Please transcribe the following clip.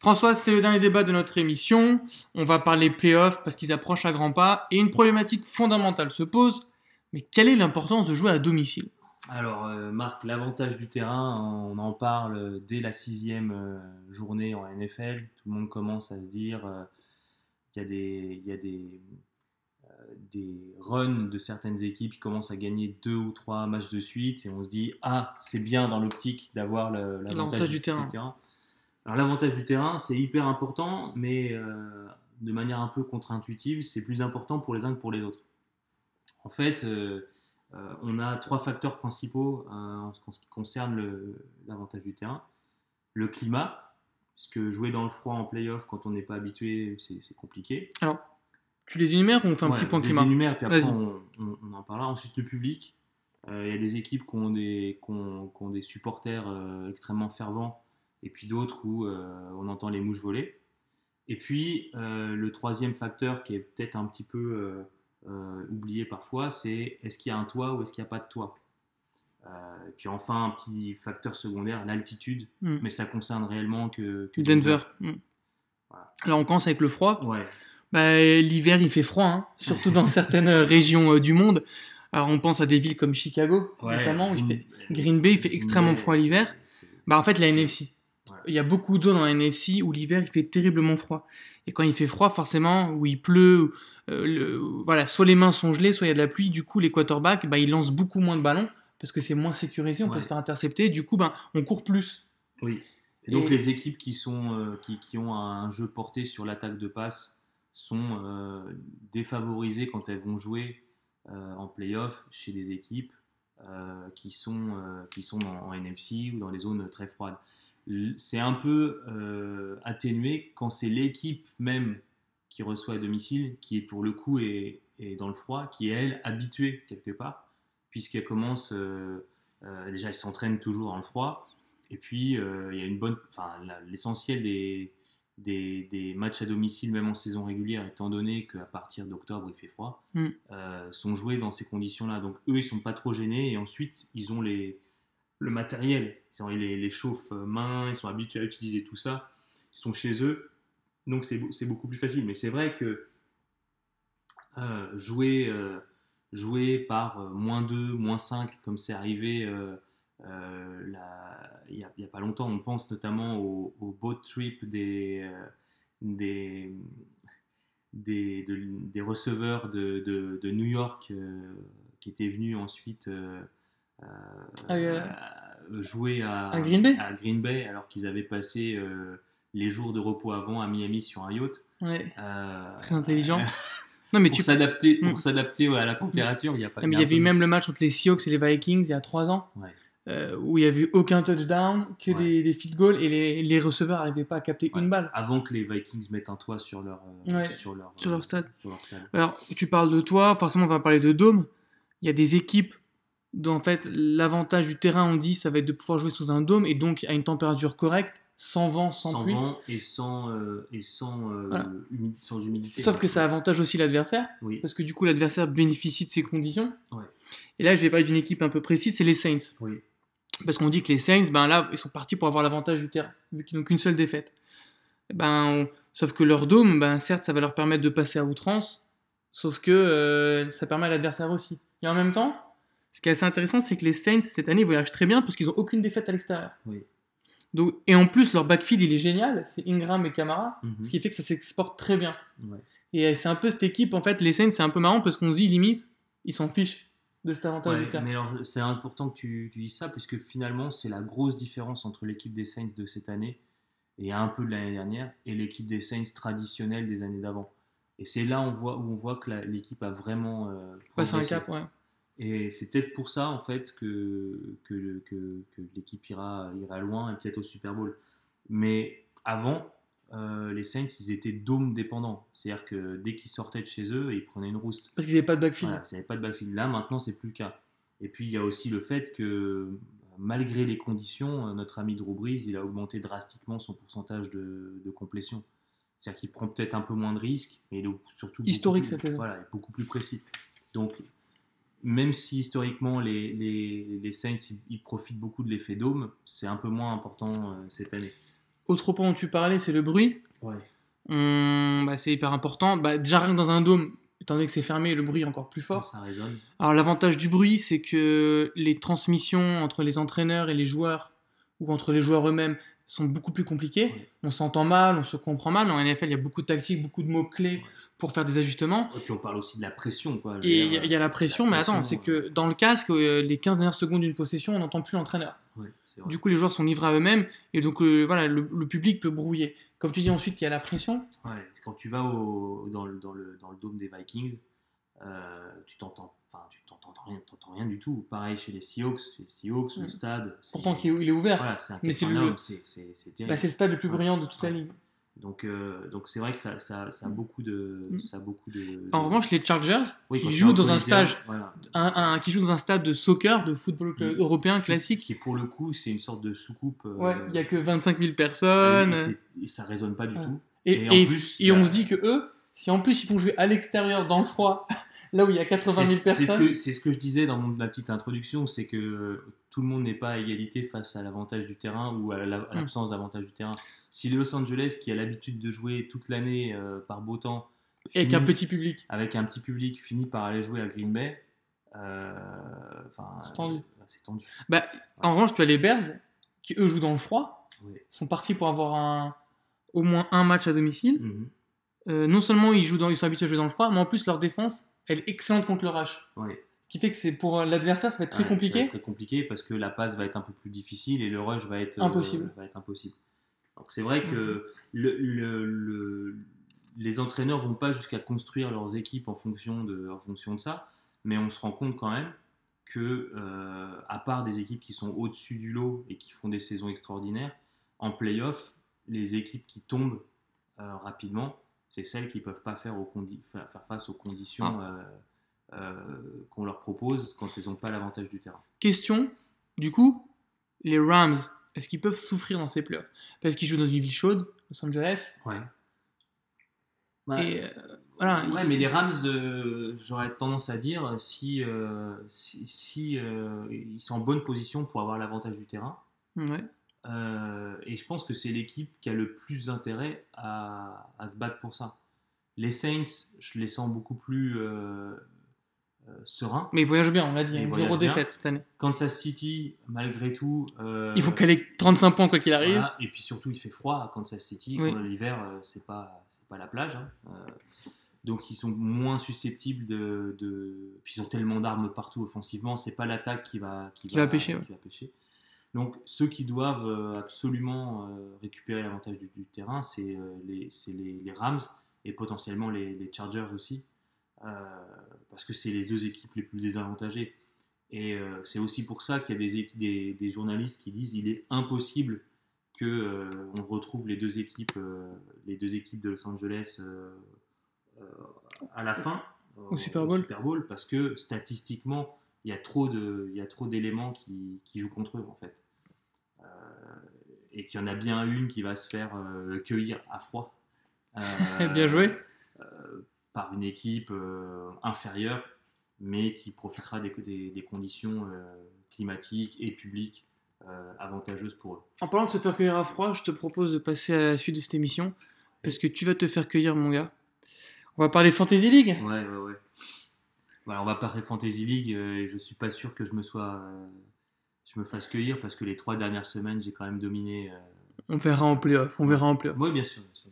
François, c'est le dernier débat de notre émission. On va parler playoffs parce qu'ils approchent à grands pas et une problématique fondamentale se pose. Mais quelle est l'importance de jouer à domicile? Alors, euh, Marc, l'avantage du terrain, on en parle dès la sixième euh, journée en NFL. Tout le monde commence à se dire euh, qu'il y a des, il y a des, des runs de certaines équipes qui commencent à gagner deux ou trois matchs de suite et on se dit ah c'est bien dans l'optique d'avoir l'avantage du, terrain. Alors l'avantage du terrain c'est hyper important mais euh, de manière un peu contre-intuitive c'est plus important pour les uns que pour les autres. En fait euh, euh, on a trois facteurs principaux en ce qui concerne l'avantage du terrain. Le climat, puisque jouer dans le froid en playoff quand on n'est pas habitué c'est compliqué. Alors tu les énumères ou on fait un petit point climat Je les énumère, puis après on, en parlera. Ensuite, le public. Il y a des équipes qui ont des, des supporters extrêmement fervents, et puis d'autres où euh, on entend les mouches voler. Et puis, le troisième facteur qui est peut-être un petit peu oublié parfois, c'est est-ce qu'il y a un toit ou est-ce qu'il n'y a pas de toit? Et puis enfin, un petit facteur secondaire, l'altitude, hmm. mais ça concerne réellement que, Denver. Hmm. Alors on commence avec le froid. Ouais. Bah, l'hiver, il fait froid, hein, surtout dans certaines euh, régions euh, du monde. Alors, on pense à des villes comme Chicago, notamment, Green, fait, Green Bay, il fait extrêmement froid l'hiver. Bah, en fait, la NFC. Il y a beaucoup d'eau dans la NFC où l'hiver, il fait terriblement froid. Et quand il fait froid, forcément, où il pleut, euh, le, voilà, soit les mains sont gelées, soit il y a de la pluie. Du coup, les quarterbacks, bah, ils lancent beaucoup moins de ballons parce que c'est moins sécurisé, on peut se faire intercepter. Du coup, ben, on court plus. Oui. Et donc, les équipes qui, sont, qui, qui, ont un jeu porté sur l'attaque de passe, sont euh, défavorisées quand elles vont jouer euh, en playoff chez des équipes euh, qui sont, qui sont en NFC ou dans les zones très froides. C'est un peu atténué quand c'est l'équipe même qui reçoit à domicile, qui est pour le coup est, dans le froid, qui est elle habituée quelque part, puisqu'elle commence, déjà elle s'entraîne toujours dans le froid, et puis il y a une bonne, enfin l'essentiel des, des, matchs à domicile, même en saison régulière, étant donné qu'à partir d'octobre il fait froid, mm. euh, sont joués dans ces conditions-là. Donc eux, ils sont pas trop gênés et ensuite ils ont les, le matériel, ils, les, les chauffent main, ils sont habitués à utiliser tout ça, ils sont chez eux, donc c'est beaucoup plus facile. Mais c'est vrai que euh, jouer, euh, jouer par moins 2, moins 5, comme c'est arrivé il n'y a, pas longtemps. On pense notamment au, boat trip des, euh, des, des, receveurs de, de, New York euh, qui étaient venus ensuite euh, jouer à, Green Bay, à Green Bay alors qu'ils avaient passé les jours de repos avant à Miami sur un yacht. Très intelligent. Non, mais pour tu... s'adapter pour mm. s'adapter à la température, il n'y a pas. Mais il y avait eu même le match entre les Seahawks et les Vikings il y a trois ans. Ouais. Euh, où il n'y avait aucun touchdown, que des, des, field goals, et les, les receveurs n'arrivaient pas à capter une balle. Avant que les Vikings mettent un toit sur leur, euh, sur leur, sur leur, stade. Alors, tu parles de toi, forcément on va parler de dôme. Il y a des équipes dont en fait l'avantage du terrain, on dit, ça va être de pouvoir jouer sous un dôme, et donc à une température correcte, sans vent, sans, sans pluie. vent et sans, euh, et sans, sans humidité. Sauf que ça avantage aussi l'adversaire, parce que du coup l'adversaire bénéficie de ces conditions. Et là, je vais parler d'une équipe un peu précise, c'est les Saints. Oui. Parce qu'on dit que les Saints, ben là, ils sont partis pour avoir l'avantage du terrain, vu qu'ils n'ont qu'une seule défaite. Ben, Sauf que leur dôme, ben, certes, ça va leur permettre de passer à outrance, sauf que euh, ça permet à l'adversaire aussi. Et en même temps, ce qui est assez intéressant, c'est que les Saints, cette année, voyagent très bien parce qu'ils n'ont aucune défaite à l'extérieur. Oui. Donc, et en plus, leur backfield, il est génial, c'est Ingram et Camara, mhm. ce qui fait que ça s'exporte très bien. Et c'est un peu cette équipe, en fait, les Saints, c'est un peu marrant parce qu'on se dit, limite, ils s'en fichent de cet avantage Mais alors, c'est important que tu, tu, dises ça, puisque finalement, c'est la grosse différence entre l'équipe des Saints de cette année et un peu de l'année dernière et l'équipe des Saints traditionnelle des années d'avant. Et c'est là on voit, où on voit que l'équipe a vraiment. Euh, un cap, ouais. Et c'est peut-être pour ça, en fait, que, que, que, que l'équipe ira, ira loin et peut-être au Super Bowl. Mais avant, euh, les Saints, ils étaient dôme dépendants. C'est-à-dire que dès qu'ils sortaient de chez eux, ils prenaient une rouste. Parce qu'ils n'avaient pas de backfield. Voilà, ils n'avaient pas de backfield. Là, maintenant, c'est plus le cas. Et puis, il y a aussi le fait que, malgré les conditions, euh, notre ami Drew Brees, il a augmenté drastiquement son pourcentage de, complétion. C'est-à-dire qu'il prend peut-être un peu moins de risques, mais il est surtout historique cette saison. Voilà, beaucoup plus précis. Donc, même si historiquement les, les, les Saints ils, profitent beaucoup de l'effet dôme, c'est un peu moins important euh, cette année. Autre point dont tu parlais, c'est le bruit. Ouais. Bah, c'est hyper important. Bah, déjà, rien que dans un dôme, étant donné que c'est fermé, le bruit est encore plus fort. Ça résonne. Alors, l'avantage du bruit, c'est que les transmissions entre les entraîneurs et les joueurs, ou entre les joueurs eux-mêmes, sont beaucoup plus compliquées. On s'entend mal, on se comprend mal. En NFL, il y a beaucoup de tactiques, beaucoup de mots-clés pour faire des ajustements. Et puis on parle aussi de la pression. Quoi. Et il y, a la pression, mais attends, c'est que dans le casque, euh, les 15 dernières secondes d'une possession, on n'entend plus l'entraîneur. du coup, les joueurs sont livrés à eux-mêmes, et donc euh, voilà, le, public peut brouiller. Comme tu dis ensuite, il y a la pression. Quand tu vas au, dans, le, dans, le, dans, le, dôme des Vikings, euh, tu t'entends enfin tu t'entends rien, rien du tout. Pareil chez les Seahawks, les Seahawks, le stade. Pourtant, il est ouvert. Voilà, c'est un mais c'est le, bah, le stade le plus brillant de toute la ligue. Donc, euh, donc c'est vrai que ça, ça, ça, a beaucoup de, mm. ça a beaucoup de. En revanche, les Chargers qui jouent dans un stage, un, qui joue dans un stade de soccer, de football mm. européen classique, qui pour le coup c'est une sorte de soucoupe. Euh, ouais, il y a que 25 000 personnes. Et, ça résonne pas du tout. Et, en plus, et on se dit que eux, si en plus ils font jouer à l'extérieur dans le froid, là où il y a 80 000 personnes. C'est ce, que je disais dans ma petite introduction, c'est que tout le monde n'est pas à égalité face à l'avantage du terrain ou à mm. l'absence d'avantage du terrain. Si Los Angeles, qui a l'habitude de jouer toute l'année euh, par beau temps, avec un petit public, avec un petit public, finit par aller jouer à Green Bay, euh, c'est tendu. Euh, tendu. Bah, En revanche, tu as les Bears qui eux jouent dans le froid, sont partis pour avoir un, au moins un match à domicile. Mhm. non seulement ils, jouent dans, ils sont habitués à jouer dans le froid, mais en plus leur défense, elle est excellente contre le rush. Ce qui fait que c'est pour l'adversaire, ça va être très compliqué. Ça va être très compliqué parce que la passe va être un peu plus difficile et le rush va être impossible. va être impossible. Donc c'est vrai que le, les entraîneurs vont pas jusqu'à construire leurs équipes en fonction, de, en fonction de ça, mais on se rend compte quand même que, euh, à part des équipes qui sont au-dessus du lot et qui font des saisons extraordinaires, en playoff, les équipes qui tombent euh, rapidement, c'est celles qui ne peuvent pas faire, faire, face aux conditions ah. Euh, qu'on leur propose quand elles n'ont pas l'avantage du terrain. Question, du coup, les Rams est-ce qu'ils peuvent souffrir dans ces playoffs? Parce qu'ils jouent dans une ville chaude, Los Angeles. Ouais. Et, euh, voilà, ouais, mais les Rams, euh, j'aurais tendance à dire, si, euh, si, ils sont en bonne position pour avoir l'avantage du terrain. Ouais. et je pense que c'est l'équipe qui a le plus intérêt à, à, se battre pour ça. Les Saints, je les sens beaucoup plus euh, serein. Mais il voyage bien, on l'a dit, il zéro défaite cette année. Kansas City, malgré tout. Euh, il faut qu'elle ait 35 points quoi qu'il arrive. et puis surtout, il fait froid à Kansas City. L'hiver, euh, c'est pas, c'est pas la plage. Hein. donc ils sont moins susceptibles de, Puis ils ont tellement d'armes partout offensivement, c'est pas l'attaque qui va, qui, va, pêcher, qui va pêcher. Donc ceux qui doivent absolument récupérer l'avantage du, terrain, c'est les, les, les, Rams et potentiellement les, les Chargers aussi parce que c'est les deux équipes les plus désavantagées. Et euh, c'est aussi pour ça qu'il y a des, des, des, journalistes qui disent il est impossible que euh, on retrouve les deux équipes, euh, les deux équipes de Los Angeles à la fin au, Super Bowl. Super Bowl, parce que statistiquement il y a trop de, il y a trop d'éléments qui, qui, jouent contre eux en fait, et qu'il y en a bien une qui va se faire cueillir à froid. bien joué par une équipe euh, inférieure, mais qui profitera des, des, conditions euh, climatiques et publiques euh, avantageuses pour eux. En parlant de se faire cueillir à froid, je te propose de passer à la suite de cette émission, parce que tu vas te faire cueillir, mon gars. On va parler Fantasy League Ouais, ouais, ouais. on va parler Fantasy League, et je suis pas sûr que je me sois... je me fasse cueillir, parce que les trois dernières semaines, j'ai quand même dominé... On verra en playoff, on verra en playoff. Oui, bien sûr.